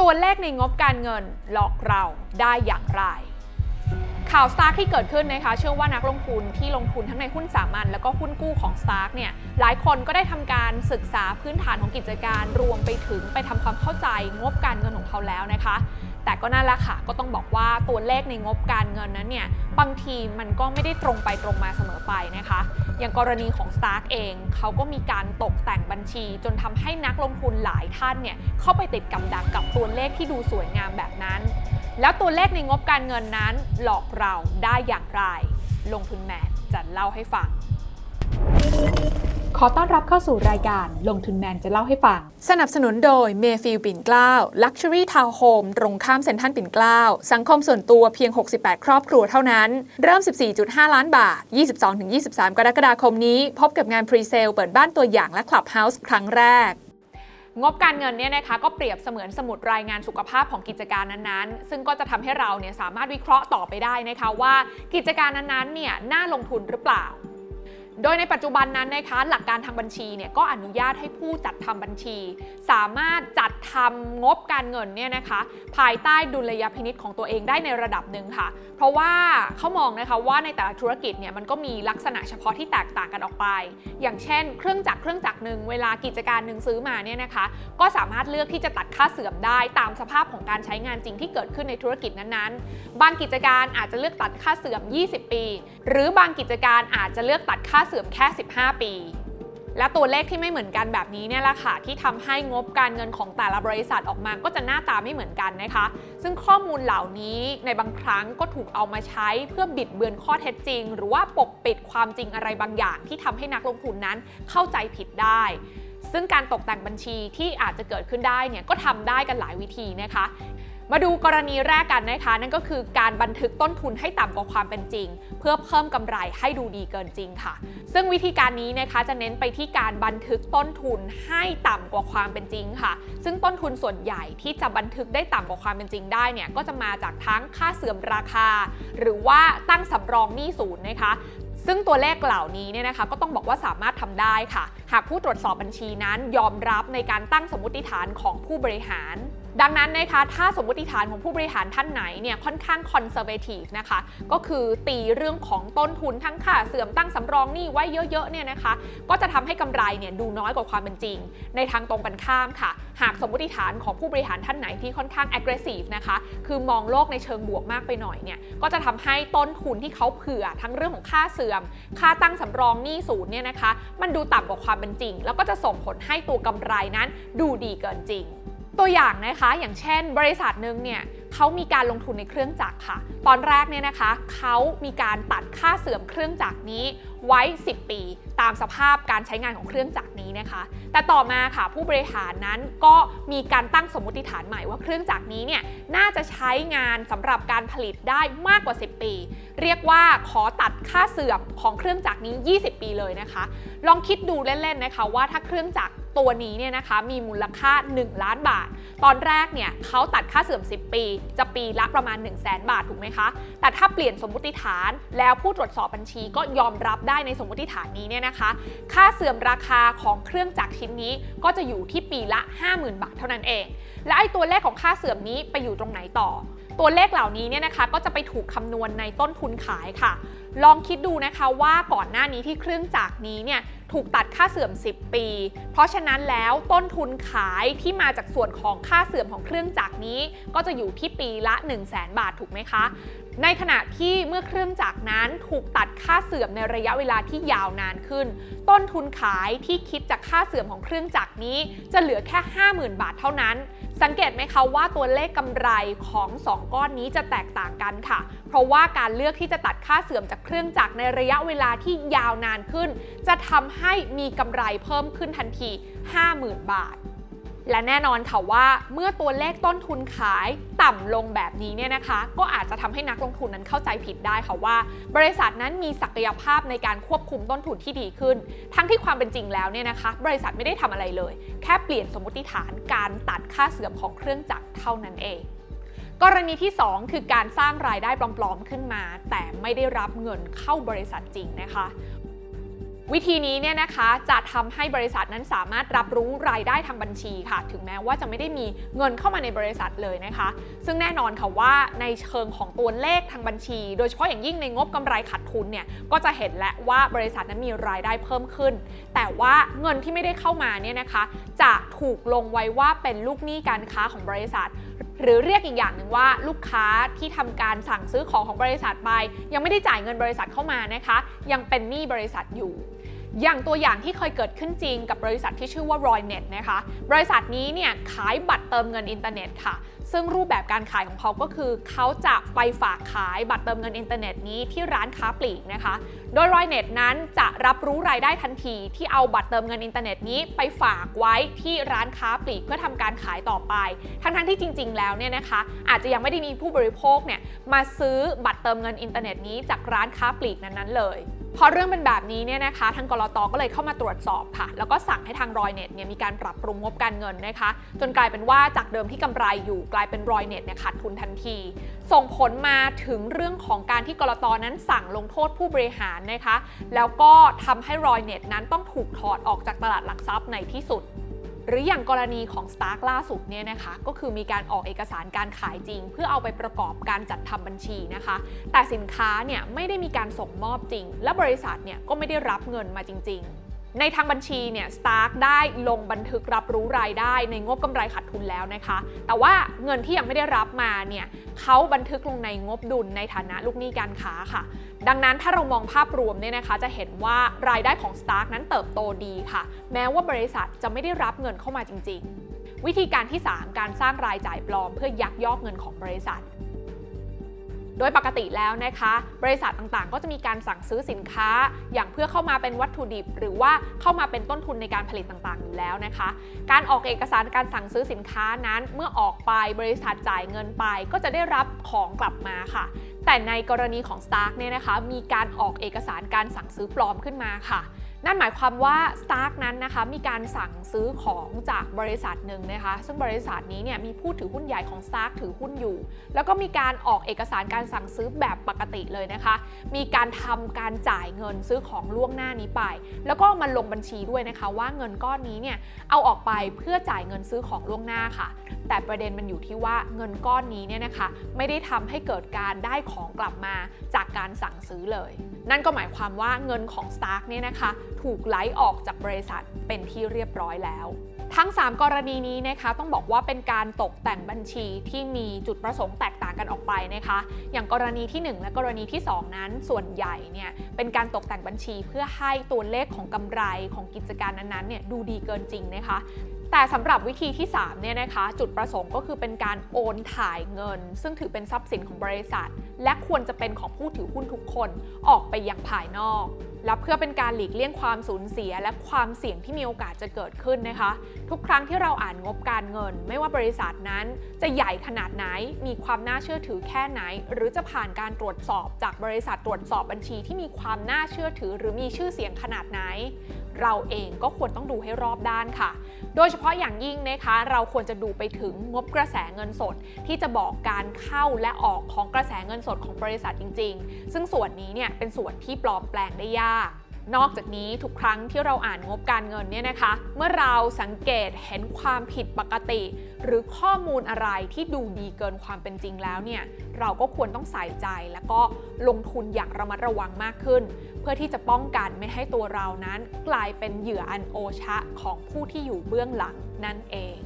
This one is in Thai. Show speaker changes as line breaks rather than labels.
ตัวเลขในงบการเงินหลอกเราได้อย่างไร ข่าว Stark ที่เกิดขึ้นนะคะ เชื่อว่านักลงทุนที่ลงทุนทั้งในหุ้นสามัญแล้วก็หุ้นกู้ของ Stark เนี่ยหลายคนก็ได้ทำการศึกษาพื้นฐานของกิจการรวมไปถึงไปทำความเข้าใจงบการเงินของเขาแล้วนะคะ แต่ก็นั่นแหละค่ะ ก็ต้องบอกว่าตัวเลขในงบการเงินนั้นเนี่ย บางทีมันก็ไม่ได้ตรงไปตรงมาเสมอไปนะคะ อย่างกรณีของ Stark เองเขาก็มีการตกแต่งบัญชี จนทำให้นักลงทุนหลายท่านเนี่ยเข้าไปติดกับดักกับตัวเลขที่ดูสวยงามแบบนั้น แล้วตัวเลขในงบการเงินนั้นหลอกเราได้อย่างไร ลงทุนแมนจะเล่าให้ฟัง
ขอต้อนรับเข้าสู่รายการลงทุนแมนจะเล่าให้ฟัง
สนับสนุนโดยเมฟิลปิ่นเกล้า Luxury Town Home ตรงข้ามเซ็นทรัลปิ่นเกล้า สังคมส่วนตัวเพียง 68 ครอบครัวเท่านั้น เริ่ม 14.5 ล้านบาท 22-23 กรกฎาคมนี้ พบกับงาน presale เปิดบ้านตัวอย่างและ Clubhouse ครั้งแรกงบการเงินเนี่ยนะคะก็เปรียบเสมือนสมุดรายงานสุขภาพของกิจการนั้นๆ ซึ่งก็จะทำให้เราเนี่ยสามารถวิเคราะห์ต่อไปได้นะคะว่า กิจการนั้นๆเนี่ยน่าลงทุนหรือเปล่า โดยในปัจจุบันนั้นนะคะหลักการทางบัญชีเนี่ยก็อนุญาตให้ผู้จัดทำบัญชี สามารถจัดทำงบการเงินเนี่ยนะคะภายใต้ดุลยพินิษของตัวเองได้ในระดับหนึ่งค่ะ เพราะว่าเขามองนะคะว่าในแต่ละธุรกิจเนี่ยมันก็มีลักษณะเฉพาะที่แตกต่างกันออกไป อย่างเช่น เครื่องจักรเครื่องจักรหนึ่งเวลากิจการหนึ่งซื้อมาเนี่ยนะคะก็สามารถเลือกที่จะตัดค่าเสื่อมได้ตามสภาพของการใช้งานจริงที่เกิดขึ้นในธุรกิจนั้นๆ บางกิจการอาจจะเลือกตัดค่าเสื่อม 20 ปี หรือบางกิจการอาจจะเลือกตัดค่าเสื่อมแค่ 15 ปี และตัวเลขที่ไม่เหมือนกันแบบนี้เนี่ยแหละค่ะที่ทำให้งบการเงินของแต่ละบริษัทออกมาก็จะหน้าตาไม่เหมือนกันนะคะ ซึ่งข้อมูลเหล่านี้ในบางครั้งก็ถูกเอามาใช้เพื่อบิดเบือนข้อเท็จจริง หรือว่าปกปิดความจริงอะไรบางอย่าง ที่ทำให้นักลงทุนนั้นเข้าใจผิดได้ ซึ่งการตกแต่งบัญชีที่อาจจะเกิดขึ้นได้เนี่ยก็ทำได้กันหลายวิธีนะคะ มาดูกรณีแรกกันนะคะ นั่นก็คือการบันทึกต้นทุนให้ต่ำกว่าความเป็นจริง เพื่อเพิ่มกำไรให้ดูดีเกินจริงค่ะ ซึ่งวิธีการนี้นะคะจะเน้นไปที่การบันทึกต้นทุนให้ต่ำกว่าความเป็นจริงค่ะ ซึ่งต้นทุนส่วนใหญ่ที่จะบันทึกได้ต่ำกว่าความเป็นจริงได้เนี่ยก็จะมาจากทั้งค่าเสื่อมราคา หรือว่าตั้งสำรองหนี้ศูนย์นะคะ ซึ่งตัวเลขเหล่านี้เนี่ยนะคะก็ต้องบอกว่าสามารถทำได้ค่ะ หากผู้ตรวจสอบบัญชีนั้นยอมรับในการตั้งสมมติฐานของผู้บริหาร ดังนั้นนะคะถ้าสมมติฐานของผู้บริหารท่านไหนเนี่ยค่อนข้างคอนเซอร์เวทีฟนะคะก็คือตีเรื่องของต้นทุนทั้งค่าเสื่อมตั้งสำรองหนี้ไว้เยอะๆเนี่ยนะคะก็จะทำให้กำไรเนี่ยดูน้อยกว่าความเป็นจริง ในทางตรงกันข้ามค่ะ หากสมมติฐานของผู้บริหารท่านไหนที่ค่อนข้าง aggressive นะคะคือมองโลกในเชิงบวกมากไปหน่อยเนี่ยก็จะทำให้ต้นทุนที่เขาเผื่อทั้งเรื่องของค่าเสื่อม ค่าตั้งสำรองหนี้ศูนย์เนี่ยนะคะมันดูต่ำกว่าความเป็นจริง แล้วก็จะส่งผลให้ตัวกำไรนั้นดูดีเกินจริง ตัวอย่างนะคะอย่างเช่น บริษัทหนึ่งเนี่ยเขามีการลงทุนในเครื่องจักรค่ะ ตอนแรกเนี่ยนะคะเขามีการตัดค่าเสื่อมเครื่องจักรนี้ไว้ 10 ปี ตามสภาพการใช้งานของเครื่องจักรนี้นะคะ แต่ต่อมาค่ะผู้บริหารนั้นก็มีการตั้งสมมติฐานใหม่ว่าเครื่องจักรนี้เนี่ยน่าจะใช้งานสำหรับการผลิตได้มากกว่า 10 ปี เรียกว่าขอตัดค่าเสื่อมของเครื่องจักรนี้ 20 ปีเลยนะคะ ลองคิดดูเล่นๆนะคะว่าถ้าเครื่องจักร ตัวนี้เนี่ยนะคะมีมูลค่า 1 ล้านบาท ตอนแรกเนี่ยเขาตัดค่าเสื่อม 10 ปี จะปีละประมาณ 1 0 0 0 0แบาทถูกไหมคะ แต่ถ้าเปลี่ยนสมมติฐานแล้วผู้ตรวจสอบบัญชีก็ยอมรับได้ในสมมติฐานนี้เนี่ยนะคะ ค่าเสื่อมราคาของเครื่องจักรชิ้นนี้ก็จะอยู่ที่ปีละ 50,000 บาทเท่านั้นเอง และไอ้ตัวเลขของค่าเสื่อมนี้ไปอยู่ตรงไหนต่อตัวเลขเหล่านี้เนี่ยนะคะก็จะไปถูกคำนวณในต้นทุนขายค่ะ ลองคิดดูนะคะว่าก่อนหน้านี้ที่เครื่องจักรนี้เนี่ย ถูกตัดค่าเสื่อม 10 ปี เพราะฉะนั้นแล้วต้นทุนขายที่มาจากส่วนของค่าเสื่อมของเครื่องจักรนี้ ก็จะอยู่ที่ปีละ 1 0 0 0 0แบาทถูกไหมคะ ในขณะที่เมื่อเครื่องจักรนั้นถูกตัดค่าเสื่อมในระยะเวลาที่ยาวนานขึ้น ต้นทุนขายที่คิดจากค่าเสื่อมของเครื่องจักรนี้ จะเหลือแค่ 50,000 บาทเท่านั้น สังเกตไหมคะว่าตัวเลขกำไรของ 2 ก้อนนี้จะแตกต่างกันค่ะ เพราะว่าการเลือกที่จะตัดค่าเสื่อมจากเครื่องจักรในระยะเวลาที่ยาวนานขึ้น จะทำใให้มีกำไรเพิ่มขึ้นทันที 50,000 บาท และแน่นอนค่ะว่าเมื่อตัวเลขต้นทุนขายต่ำลงแบบนี้เนี่ยนะคะ ก็อาจจะทำให้นักลงทุนนั้นเข้าใจผิดได้ค่ะว่า บริษัทนั้นมีศักยภาพในการควบคุมต้นทุนที่ดีขึ้น ทั้งที่ความเป็นจริงแล้วเนี่ยนะคะ บริษัทไม่ได้ทำอะไรเลย แค่เปลี่ยนสมมติฐานการตัดค่าเสื่อมของเครื่องจักรเท่านั้นเองกรณีที่ 2 คือการสร้างรายได้ปลอมๆขึ้นมา แต่ไม่ได้รับเงินเข้าบริษัทจริงนะคะ วิธีนี้เนี่ยนะคะจะทำให้บริษัทนั้นสามารถรับรู้รายได้ทางบัญชีค่ะ ถึงแม้ว่าจะไม่ได้มีเงินเข้ามาในบริษัทเลยนะคะ ซึ่งแน่นอนค่ะว่าในเชิงของตัวเลขทางบัญชี โดยเฉพาะอย่างยิ่งในงบกำไรขาดทุนเนี่ยก็จะเห็นแล้วว่าบริษัทนั้นมีรายได้เพิ่มขึ้น แต่ว่าเงินที่ไม่ได้เข้ามาเนี่ยนะคะ จะถูกลงไว้ว่าเป็นลูกหนี้การค้าของบริษัท หรือเรียกอีกอย่างหนึ่งว่าลูกค้าที่ทำการสั่งซื้อของของบริษัทไป ยังไม่ได้จ่ายเงินบริษัทเข้ามานะคะ ยังเป็นหนี้บริษัทอยู่ อย่างตัวอย่างที่เคยเกิดขึ้นจริงกับบริษัทที่ชื่อว่า Roynet นะคะ บริษัทนี้เนี่ยขายบัตรเติมเงินอินเทอร์เน็ตค่ะ ซึ่งรูปแบบการขายของเขาก็คือ เขาจะไปฝากขายบัตรเติมเงินอินเทอร์เน็ตนี้ที่ร้านค้าปลีกนะคะ โดย Roynet นั้นจะรับรู้รายได้ทันที ที่เอาบัตรเติมเงินอินเทอร์เน็ตนี้ไปฝากไว้ที่ร้านค้าปลีกเพื่อทำการขายต่อไป ทั้งๆที่จริง ๆ แล้วเนี่ยนะคะอาจจะยังไม่ได้มีผู้บริโภคเนี่ยมาซื้อบัตรเติมเงินอินเทอร์เน็ตนี้จากร้านค้าปลีกนั้นๆเลยพอเรื่องเป็นแบบนี้เนี่ยนะคะทางก.ล.ต.ก็เลยเข้ามาตรวจสอบค่ะ แล้วก็สั่งให้ทาง Roynet เนี่ยมีการปรับปรุงงบการเงินนะคะ จนกลายเป็นว่าจากเดิมที่กำไรอยู่กลายเป็นรอยเน็ตเนี่ยขาดทุนทันทีส่งผลมาถึงเรื่องของการที่กรตนั้นสั่งลงโทษผู้บริหารนะคะ แล้วก็ทำให้รอยเน็ตนั้นต้องถูกถอดออกจากตลาดหลักทรัพย์ในที่สุดหรืออย่างกรณีของ Stark ล่าสุดเนี่ยนะคะก็คือมีการออกเอกสารการขายจริง เพื่อเอาไปประกอบการจัดทำบัญชีนะคะ แต่สินค้าเนี่ยไม่ได้มีการส่งมอบจริง และบริษัทเนี่ยก็ไม่ได้รับเงินมาจริง ๆ ในทางบัญชีเนี่ย Stark ได้ลงบันทึกรับรู้รายได้ในงบกำไรขาดทุนแล้วนะคะ แต่ว่าเงินที่ยังไม่ได้รับมาเนี่ยเขาบันทึกลงในงบดุลในฐานะลูกหนี้การค้าค่ะ ดังนั้นถ้าเรามองภาพรวมเนี่ยนะคะจะเห็นว่ารายได้ของ Stark นั้นเติบโตดีค่ะ แม้ว่าบริษัทจะไม่ได้รับเงินเข้ามาจริง ๆ วิธีการที่ 3 การสร้างรายจ่ายปลอมเพื่อยักยอกเงินของบริษัท โดยปกติแล้วนะคะ บริษัทต่างๆ ก็จะมีการสั่งซื้อสินค้า อย่างเพื่อเข้ามาเป็นวัตถุดิบ หรือว่าเข้ามาเป็นต้นทุนในการผลิตต่างๆ อยู่แล้วนะคะ การออกเอกสารการสั่งซื้อสินค้านั้น เมื่อออกไปบริษัทจ่ายเงินไป ก็จะได้รับของกลับมาค่ะ แต่ในกรณีของ Stark เนี่ยนะคะ มีการออกเอกสารการสั่งซื้อปลอมขึ้นมาค่ะ นั่นหมายความว่า Stark นั้นนะคะมีการสั่งซื้อของจากบริษัทหนึ่งนะคะซึ่งบริษัทนี้เนี่ยมีผู้ถือหุ้นใหญ่ของ Stark ถือหุ้นอยู่ แล้วก็มีการออกเอกสารการสั่งซื้อแบบปกติเลยนะคะ มีการทำการจ่ายเงินซื้อของล่วงหน้านี้ไป แล้วก็มาลงบัญชีด้วยนะคะว่าเงินก้อนนี้เนี่ยเอาออกไปเพื่อจ่ายเงินซื้อของล่วงหน้าค่ะ แต่ประเด็นมันอยู่ที่ว่าเงินก้อนนี้เนี่ยนะคะไม่ได้ทำให้เกิดการได้ของกลับมาจากการสั่งซื้อเลย นั่นก็หมายความว่าเงินของ Stark เนี่ยนะคะ ถูกไล่ออกจากบริษัทเป็นที่เรียบร้อยแล้ว ทั้ง 3 กรณีนี้นะคะต้องบอกว่าเป็นการตกแต่งบัญชีที่มีจุดประสงค์แตกต่างกันออกไปนะคะ อย่างกรณีที่ 1 และกรณีที่ 2 นั้นส่วนใหญ่เนี่ยเป็นการตกแต่งบัญชีเพื่อให้ตัวเลขของกำไรของกิจการนั้นๆเนี่ยดูดีเกินจริงนะคะ แต่สำหรับวิธีที่3เนี่ยนะคะจุดประสงค์ก็คือเป็นการโอนถ่ายเงิน ซึ่งถือเป็นทรัพย์สินของบริษัท และควรจะเป็นของผู้ถือหุ้นทุกคนออกไปยังภายนอก และเพื่อเป็นการหลีกเลี่ยงความสูญเสีย และความเสี่ยงที่มีโอกาสจะเกิดขึ้นนะคะ ทุกครั้งที่เราอ่านงบการเงิน ไม่ว่าบริษัทนั้นจะใหญ่ขนาดไหน มีความน่าเชื่อถือแค่ไหน หรือจะผ่านการตรวจสอบจากบริษัทตรวจสอบบัญชีที่มีความน่าเชื่อถือ หรือมีชื่อเสียงขนาดไหน เราเองก็ควรต้องดูให้รอบด้านค่ะ โดยเฉพาะอย่างยิ่งนะคะ เราควรจะดูไปถึงงบกระแสเงินสด ที่จะบอกการเข้าและออกของกระแสเงินสดของบริษัทจริง ๆ ซึ่งส่วนนี้เนี่ยเป็นส่วนที่ปลอมแปลงได้ยาก นอกจากนี้ทุกครั้งที่เราอ่านงบการเงินเนี่ยนะคะ เมื่อเราสังเกตเห็นความผิดปกติ หรือข้อมูลอะไรที่ดูดีเกินความเป็นจริงแล้วเนี่ยเราก็ควรต้องใส่ใจแล้วก็ลงทุนอย่างระมัดระวังมากขึ้น เพื่อที่จะป้องกันไม่ให้ตัวเรานั้น กลายเป็นเหยื่ออันโอชะของผู้ที่อยู่เบื้องหลังนั่นเอง